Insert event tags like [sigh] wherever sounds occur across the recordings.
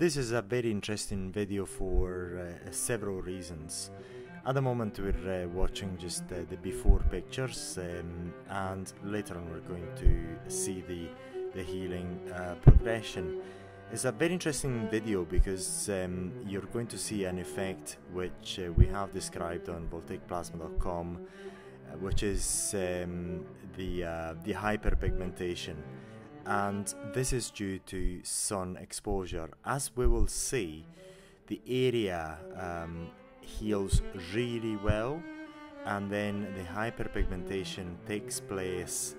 this is a very interesting video for uh, several reasons. At the moment we're uh, watching just uh, the before pictures um, and later on we're going to see the, the healing uh, progression. It's a very interesting video because um, you're going to see an effect which uh, we have described on voltaicplasma.com uh, which is um, the, the hyperpigmentation and this is due to sun exposure. As we will see, the area um, heals really well, and then the hyperpigmentation takes place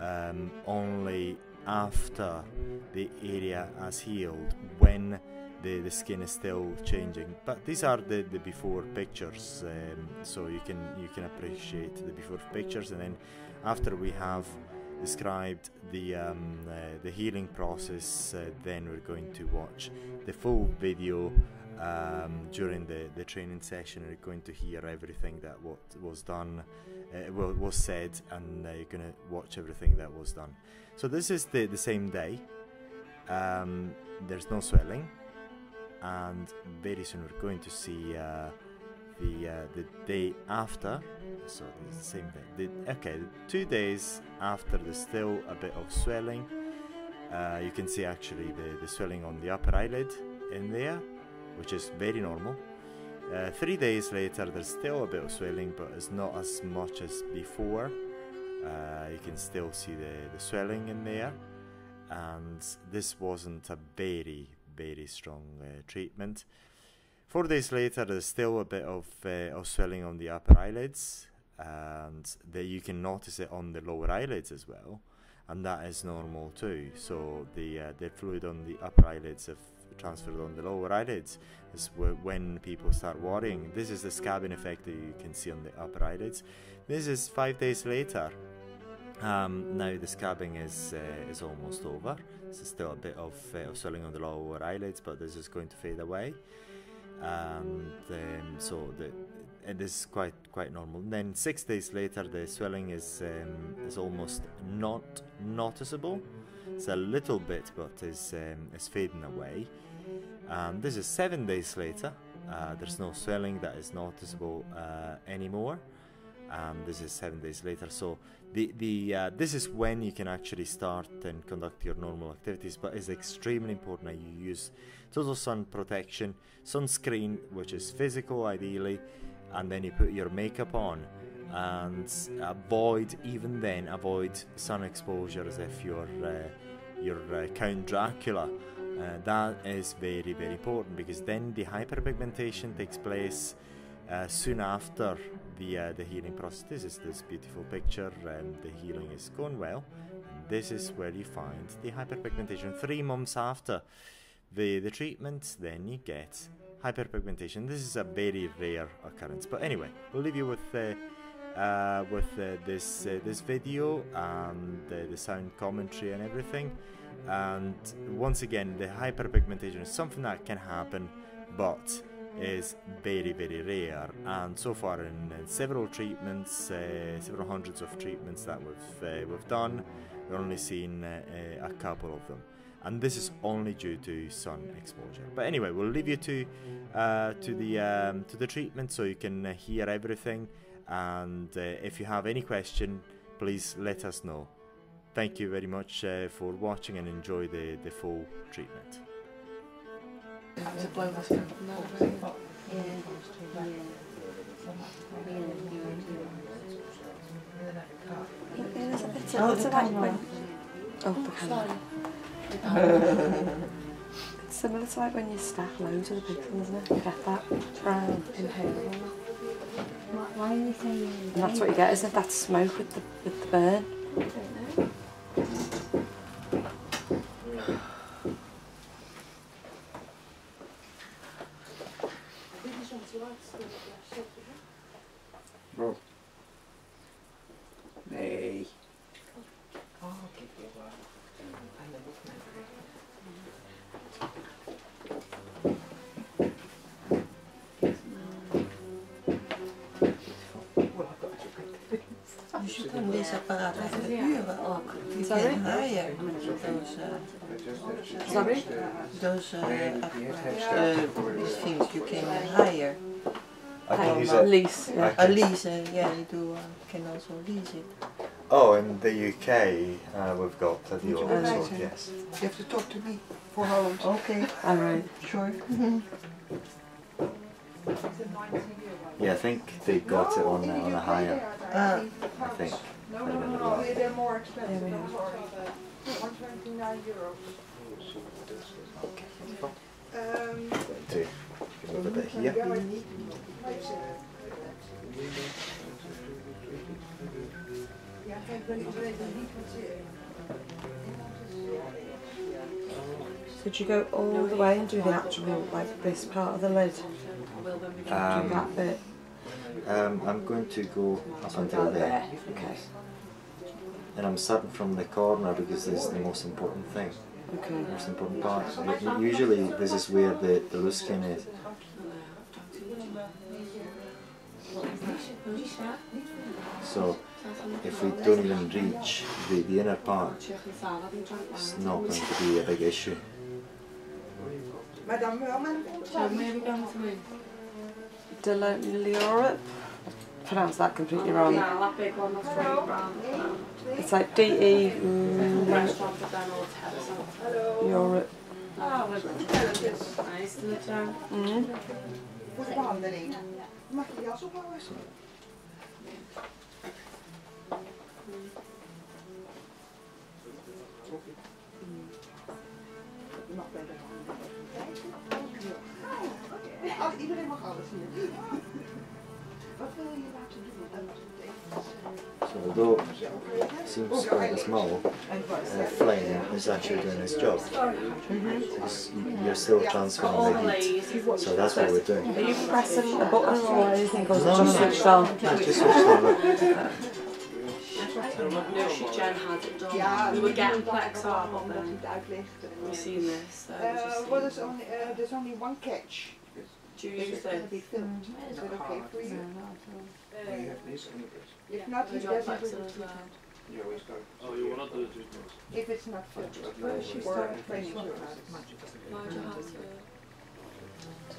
um, only after the area has healed when the, the skin is still changing but these are the, the before pictures um, so you can you can appreciate the before pictures and then after we have described the um, uh, the healing process, uh, then we're going to watch the full video um, during the, the training session. You're going to hear everything that what was done, uh, was said, and uh, you're going to watch everything that was done. So this is the, the same day. Um, there's no swelling, and very soon we're going to see uh, the uh, the day after so it's the same thing the, okay two days after there's still a bit of swelling uh, you can see actually the, the swelling on the upper eyelid in there which is very normal. Uh, three days later there's still a bit of swelling but it's not as much as before. Uh, you can still see the, the swelling in there. And this wasn't a very very strong uh, treatment Four days later, there's still a bit of, uh, of swelling on the upper eyelids, and that you can notice it on the lower eyelids as well, and that is normal too. So the uh, the fluid on the upper eyelids have transferred on the lower eyelids. Is when people start worrying. This is the scabbing effect that you can see on the upper eyelids. This is five days later. Um, now the scabbing is uh, is almost over. There's still a bit of, uh, of swelling on the lower eyelids, but this is going to fade away and um, so the it is quite quite normal. Then six days later, the swelling is um, is almost not noticeable. It's a little bit, but is um, is fading away. This is seven days later. Uh, there's no swelling that is noticeable uh, anymore. Um, this is seven days later. So the the uh, this is when you can actually start and conduct your normal activities. But it's extremely important that you use total sun protection, sunscreen, which is physical ideally, and then you put your makeup on. And avoid even then avoid sun exposure as if you're uh, you're uh, Count Dracula. Uh, that is very very important because then the hyperpigmentation takes place uh, soon after the uh, the healing process. This is this beautiful picture, and the healing is going well. And this is where you find the hyperpigmentation. Three months after the the treatment, then you get hyperpigmentation. This is a very rare occurrence. But anyway, we'll leave you with. Uh, uh, with uh, this uh, this video and the sound commentary and everything and once again the hyperpigmentation is something that can happen but is very very rare. And so far in, in several treatments uh, several hundreds of treatments that we've uh, we've done we've only seen uh, uh, a couple of them. And this is only due to sun exposure. But anyway we'll leave you to uh, to the um, to the treatment so you can uh, hear everything. And if you have any question please let us know. Thank you very much for watching and enjoy the the full treatment to blow this from It's a, it's a like when... Oh, the camera. it's similar to like when you stack loads of the big things, isn't it? You get that brown inhalable. Why are you saying... And that's what you get, isn't it? That smoke with the, with the burn. Bro. Nee. Oh, kijk hier waar. En moet Dus je kan deze apparaten eigenlijk huren ook. You Sorry? those, uh, Sorry? those uh, uh, these things you can hire. I can use it. lease, yeah. I A can- lease, uh, yeah, you do, uh, can also lease it. Oh, in the UK, uh, we've got plenty of Would you those, like to? yes. You have to talk to me for Holland. Okay, All right. sure. Yeah, I think they've got it on, uh, on a higher, Uh, I think. No, I no, no, they're more expensive, Yeah, we don't worry. One twenty-nine euros. Um, Going to give a here. yeah, I- Ja, kijk, ben ik weet niet wat ze... So did you go all the way and do the actual, like this part of the lid? do Um, that bit? Um, I'm going to go up until there. Okay. And I'm starting from the corner because this is the most important thing, Okay. most important part. Usually this is where the, the loose skin is. So if we don't even reach the, the inner part, it's not going to be a big issue. Maar dan wel met een Delorium? Pronounce that completely wrong. that big one, that's really brown. It's like D E mm, Restaurant, but then all terrace. Europe. Oh, nice to look down. Mm. Je mag. Oh, iedereen mag alles hier. So although it seems quite small, uh, flame is actually doing its job. Because you're still transferring the heat. So that's what we're doing. Are you pressing a button or anything, or is it No, just no, no. switched on? Just, just switch the look. [laughs] No, she Jen had it done. Ja, we were getting Plex aan up, but omdat then het uitlicht. we seen this. So Uh, well, there's only, uh, there's only one catch. It's Tuesday. gonna be filmed. Is that okay for you? Yeah. If not, he We got does Plex it as with well. Oh, you wanna do it with me? If it's not filmed. Or training class. Why'd you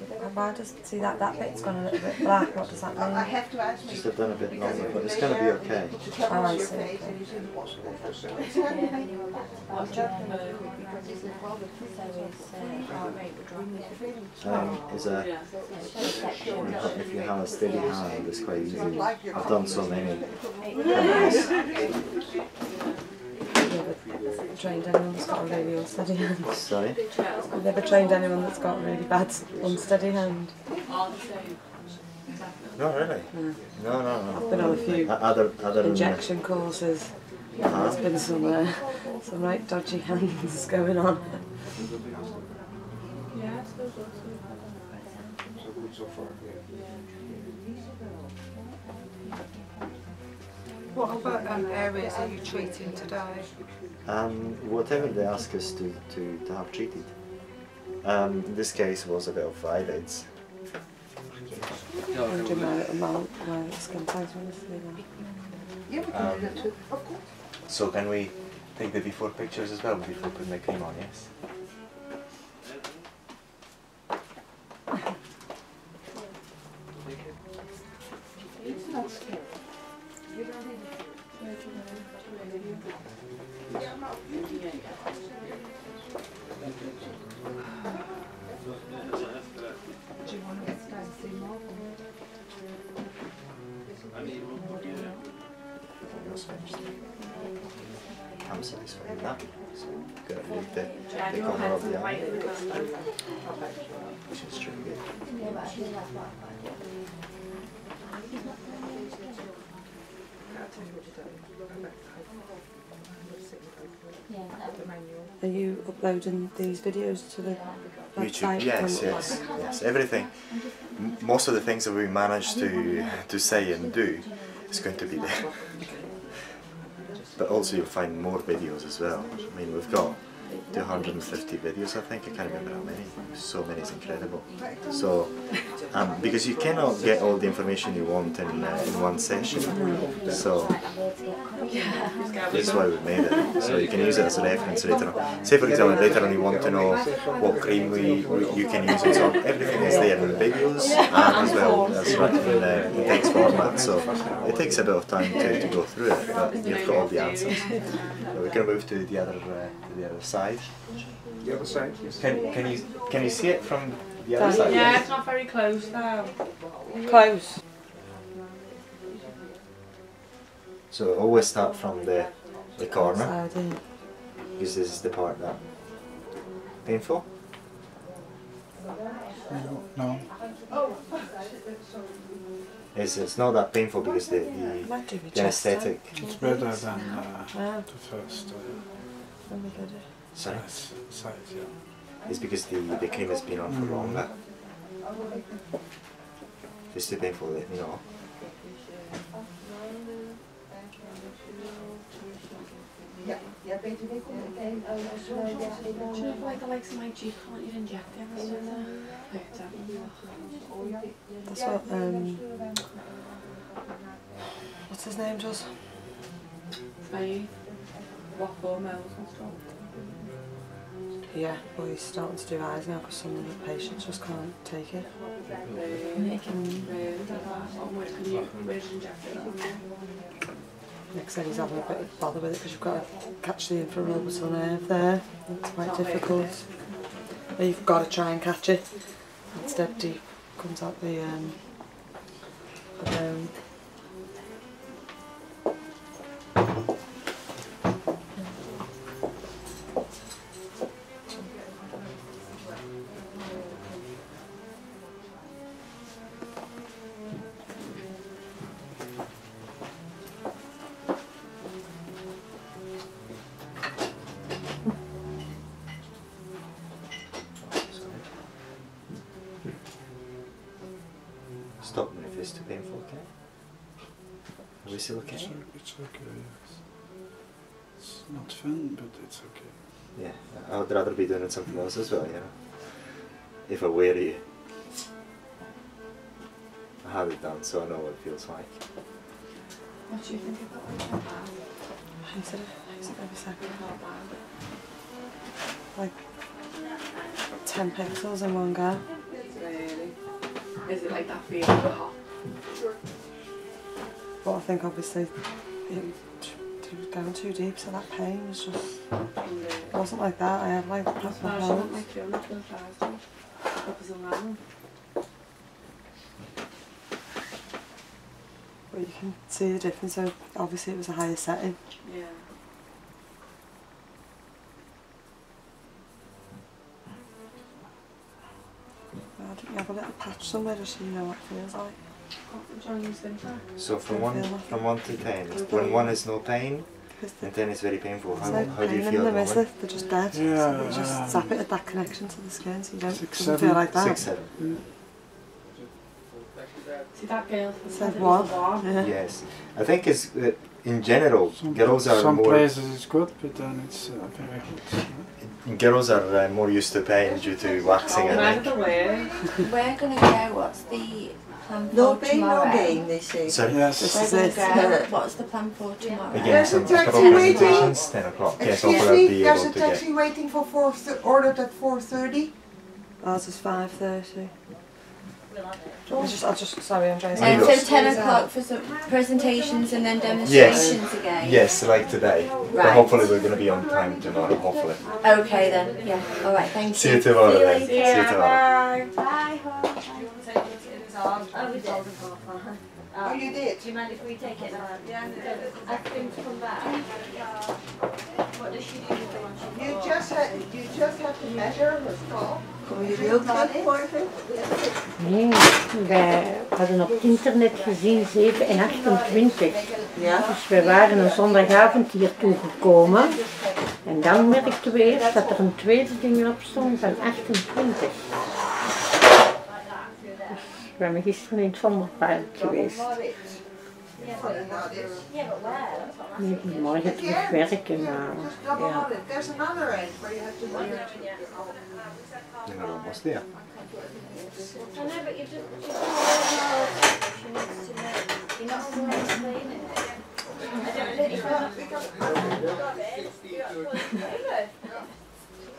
have to? Why does see that that bit's gone a little bit black? What does that I I mean? have to ask me. Just have done a bit longer, but it's going to be okay. To cover Oh, I see, okay. and you shouldn't wash it. What's It's your happening. uh, Because it's involved with food. Um, is a, if you have a steady hand, it's quite easy. I've done so many. [laughs] companies. Have you ever trained anyone that's got a really unsteady hand? Sorry? I've never trained anyone that's got a really bad unsteady hand? all the. No, really? No. No, no, no. Been on a few O- Other, other than injection courses. Uh-huh. There's been some uh, some right dodgy hands [laughs] going on. Yeah, I suppose so. What about um, areas are you treating today? Um, whatever they ask us to, to, to have treated. Um, in this case was a bit of eyelids. I'm doing my little mount, my skin tight on this thing. Yeah, we can do that too. Of course. So can we take the before pictures as well before putting the cream on, yes? With the manual. Are you uploading these videos to the website? YouTube, yes, yes, yes. Everything, m- most of the things that we manage to to say and do is going to be there. But also you'll find more videos as well. I mean, we've got 250 videos, I think. I can't remember how many. So many is incredible. So um, because you cannot get all the information you want in, uh, in one session. So this is why we made it. So you can use it as a reference later on. Say for example later on you want to know what cream we, you can use and so on. Everything is there in the videos and as well as written in, uh, in text format. So it takes a bit of time to, to go through it, but you've got all the answers. So we're gonna move to the other uh, to the other side. The other side, yes. Can can you can you see it from the other side? Yeah, it's not very close though. Close. So always start from the the corner because this is the part that painful. No, It's, it's not that painful because the the, Might do with the anesthetic. it's better than uh, the first uh, let me get it. Sorry, size, size, yeah. it's because the the cream has been on for longer. If it's too painful, let me know. Ja, ja, beter niet om meteen als we Do you know like the likes of my G can't you inject it or something? Like. That's what, um, what's his name does? Five. What four and stuff. Yeah, well he's starting to do eyes now because some of the patients just can't take it. Really? Really? And where can you, where's the injector? Next thing he's having a bit of bother with it because you've got to catch the infraorbital nerve there. It's quite difficult. But you've got to try and catch it. Instead deep comes out the um, the bone. It's too painful, okay? Are we still okay? It's, it's okay, yes. It's not fun, but it's okay. Yeah, I would rather be doing something else as well, you know. If I were you. I have it done, so I know what it feels like. What do you think about like that? Is it, is it every second? Like 10 pixels in one go. Really? Is it like that feeling of hot? But I think obviously it, was going too deep, so that pain was just. It wasn't like that. I had like proper That's why I don't holes. like feeling until Thursday. That was. But you can see the difference. So obviously it was a higher setting. Yeah. I think you have a little patch somewhere just so you know what it feels like. What do you think that? So from one from one to ten, when one is no pain and ten is very painful, how, there's how do you feel in them, the is moment? They're just dead. Yeah, so they just um, zap it at that connection to the skin so you don't Six, seven. feel like that. Six, seven. See that girl? Said said it one. was a war. Yeah. Yes, I think it's uh, in general Some, girls are some more places it's good, but then it's uh, very hot. girls are uh, more used to pain due to waxing. Oh, I right think. at the way. We're gonna go. What's the plan for No pain, no tomorrow? gain, they say. Sorry. Yes. This We're is gonna it. go. What's the plan for tomorrow? Again, There's some a couple taxi of waiting. presentations, ten o'clock. Yes, Excuse hopefully I'll me, be there's able a to get. taxi waiting for four, th- ordered at four thirty. Ours is 5.30. I just, I just, sorry, I'm trying to There Um, so go. ten o'clock for some presentations and then demonstrations again. Yes, like today. But Right. hopefully we're going to be on time tomorrow. Hopefully. Okay then. Yeah. All right. Thank See you. you tomorrow. See you then. See you tomorrow. Bye. Oh, you did? Do you mind if we take it now? Yeah. Ask him to come back. What does she do with the one she You just had, you just have to measure her skull. Kom je? Nee, wij hadden op het internet gezien 7 en 28. Ja. Dus we waren een zondagavond hier toegekomen. En dan merkten we eerst dat er een tweede ding op stond van 28. Is. Yeah, but where? That's what I'm asking. Maybe morgen terug werken nou. Just double Ja. on it. There's another end where you have to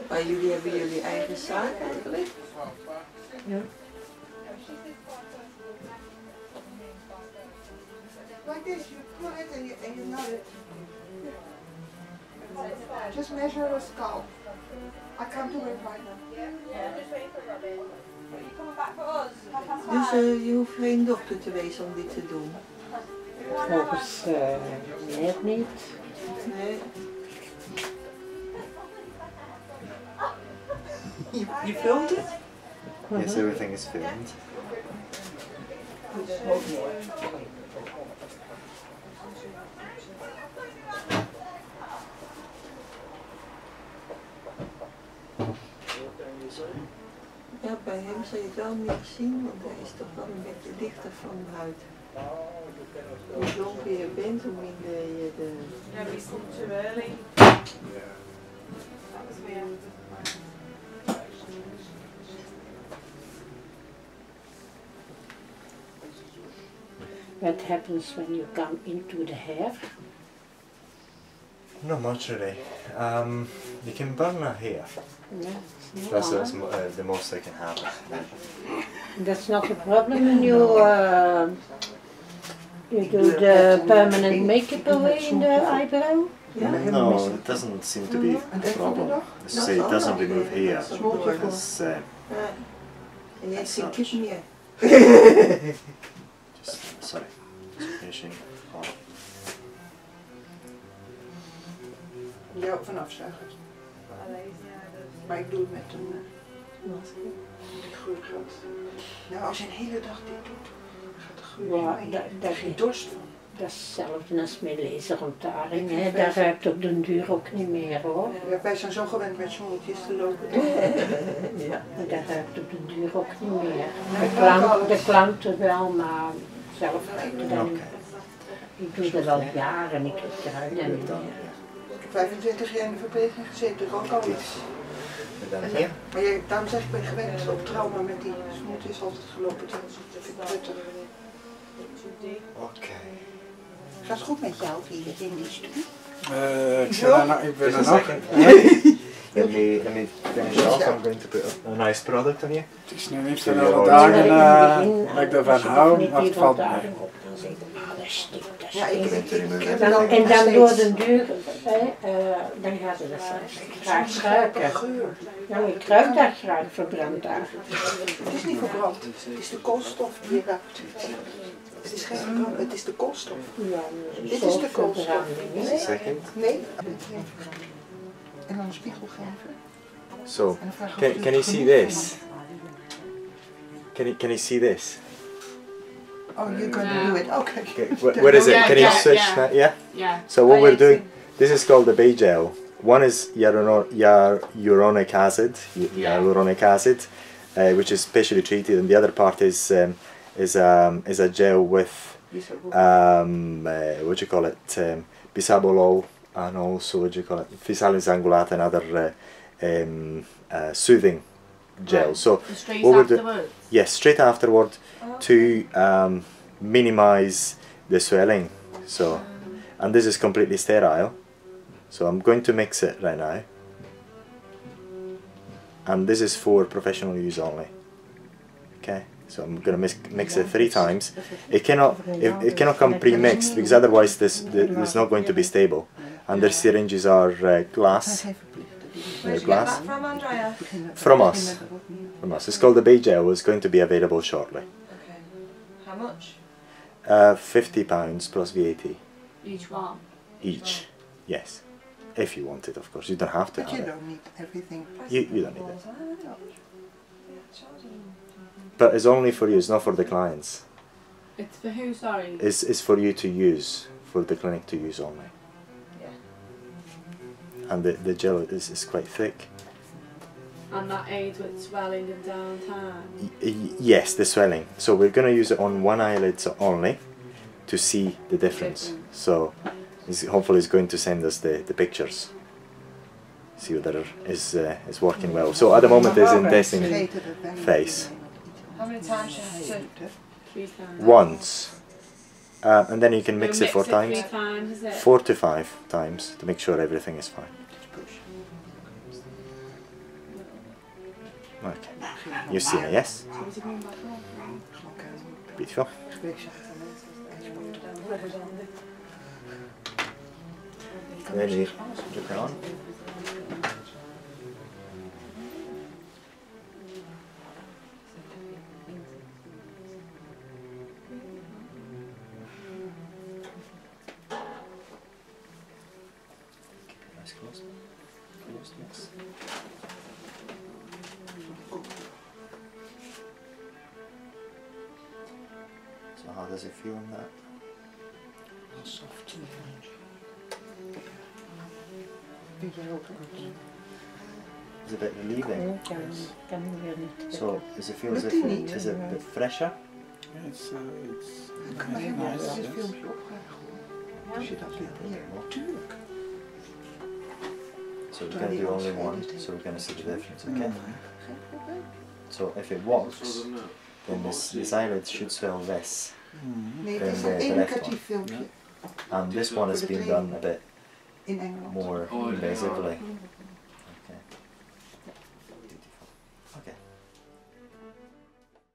I do know, Like this, you pull it and you, and you knot it. Just measure a scalp. I can't do it right now. Yeah, yeah. Just wait for Dus eh, je hoeft geen dokter te wezen om dit te doen? Volgens uh, mij niet. Nee. Je, je filmt het? Yes, everything is filmed. Dat is ook mooi. Ja, bij hem zal je het wel meer zien, want hij is toch wel een beetje dichter van de huid. Hoe donker je bent, hoe minder je de... Early. That was weird. What happens when you come into the hair? Not much really. Um, you can burn a hair. Yeah, That's, that's mo- uh, the most that can have. That's not a problem when you uh, you do the permanent makeup away in the eyebrow. Ja, No, it doesn't seem to be a problem. So it doesn't remove here. It's, uh, Ja. En jij ziet het meer. just, sorry, just finishing off. Ja, ook van. Maar ik doe het met een uh, geurgat. Nou, als je een hele dag dit doet, gaat de geur Ja, in. dat, Je dat, dorst van. dat is hetzelfde als met laserontharing. Hè. Dat ruikt op den duur ook niet meer hoor. Ja, wij zijn zo gewend met zonnetjes te lopen. [laughs] Ja. Maar Dat ruikt op den duur ook niet meer. De, klant, de klanten wel, maar zelf ruikt het dan niet. Ik doe dat al jaren, ik heb het eruit en Ik heb 25 jaar in de verpleging gezeten, ook al iets. And then En, here. Maar je, daarom zeg ik, ik ben gewend op trauma met die smoothies altijd gelopen. Dat vind ik prettig. Okay. Gaat het goed met jou hier in die stoel? Eh, ik, zit er nog- ik ben Just er a nog. second. let me let me finish off. I'm going to put a, a nice product on you. Het is nu niet Zie van je alle wel. dagen Maar in eh, het begin, dat ik als ervan je hou, niet maar die het valt mee. Dat stinkt, Ja, ik, heb Dan, het en dan door de duur, hè, eh, dan gaat het zelfs graag geur. Ja, ik ruik dat graag verbrand daar. Het is niet verbrand, het is de koolstof die je ruikt. Het is geen verbrand, het is de koolstof. Ja, Dit is de koolstof. second. Nee. En dan een spiegel geven. So, can, je can you see this? Can you can you see this? Oh, you're gonna do it. Okay. Okay, [laughs] wh- what is it? Yeah, Can you yeah, switch yeah. that? Yeah. Yeah. So what we're doing, this is called the bay gel. One is hyaluron- hyaluronic acid, Yeah. hyaluronic acid, uh, which is specially treated, and the other part is um, is um, is a gel with um, uh, what do you call it, um, bisabolol, and also what do you call it, physalis angulata, and other uh, um, uh, soothing gel. Right. So straight What afterwards. yes, straight afterward to um, minimize the swelling. So, and this is completely sterile. So I'm going to mix it right now. And this is for professional use only. Okay, so I'm gonna mix, mix it three times. It cannot it, it cannot come pre-mixed because otherwise this this is not going to be stable. And the syringes are uh, glass. They're glass from, Andrea? from us. From us. It's called the Bay Gel. It's going to be available shortly. Okay. How much? Uh, fifty pounds plus VAT Each one. each. Yes, if you want it, of course. You don't have to But have you it. don't need everything. You, you don't need it. But it's only for you. It's not for the clients. It's for who, sorry? It's, it's for you to use, for the clinic to use only. And the, the gel is, is quite thick. And that aids with swelling and downtime. Y- y- yes, the swelling. So we're going to use it on one eyelid so only, to see the difference. So he's hopefully he's going to send us the, the pictures. See whether it's, uh, is working well. So at the moment it's in testing phase. How many times have you have to? Three times. Once. Uh, and then you can mix We'll it four times. Three times, is it? Four to five times to make sure everything is fine. Okay. You've seen it, yes? Beautiful. Ready? Look on. Soft. Is it a bit relieving? Kan, kan weer niet. So does it feel as if Lukt die it a bit fresher? Yeah, it's, uh, it's Kan maar very nice. als yes. filmpje opvragen hoor. Als je dat wil. Ja, tuurlijk. So we're gonna do only one, so we're gonna see the difference, okay? So if it works, then this, this eyelid should swell less. Mhm. Nee, En het is de- een de educatief left filmpje Um, and this one has been done a bit in more oh, invasively.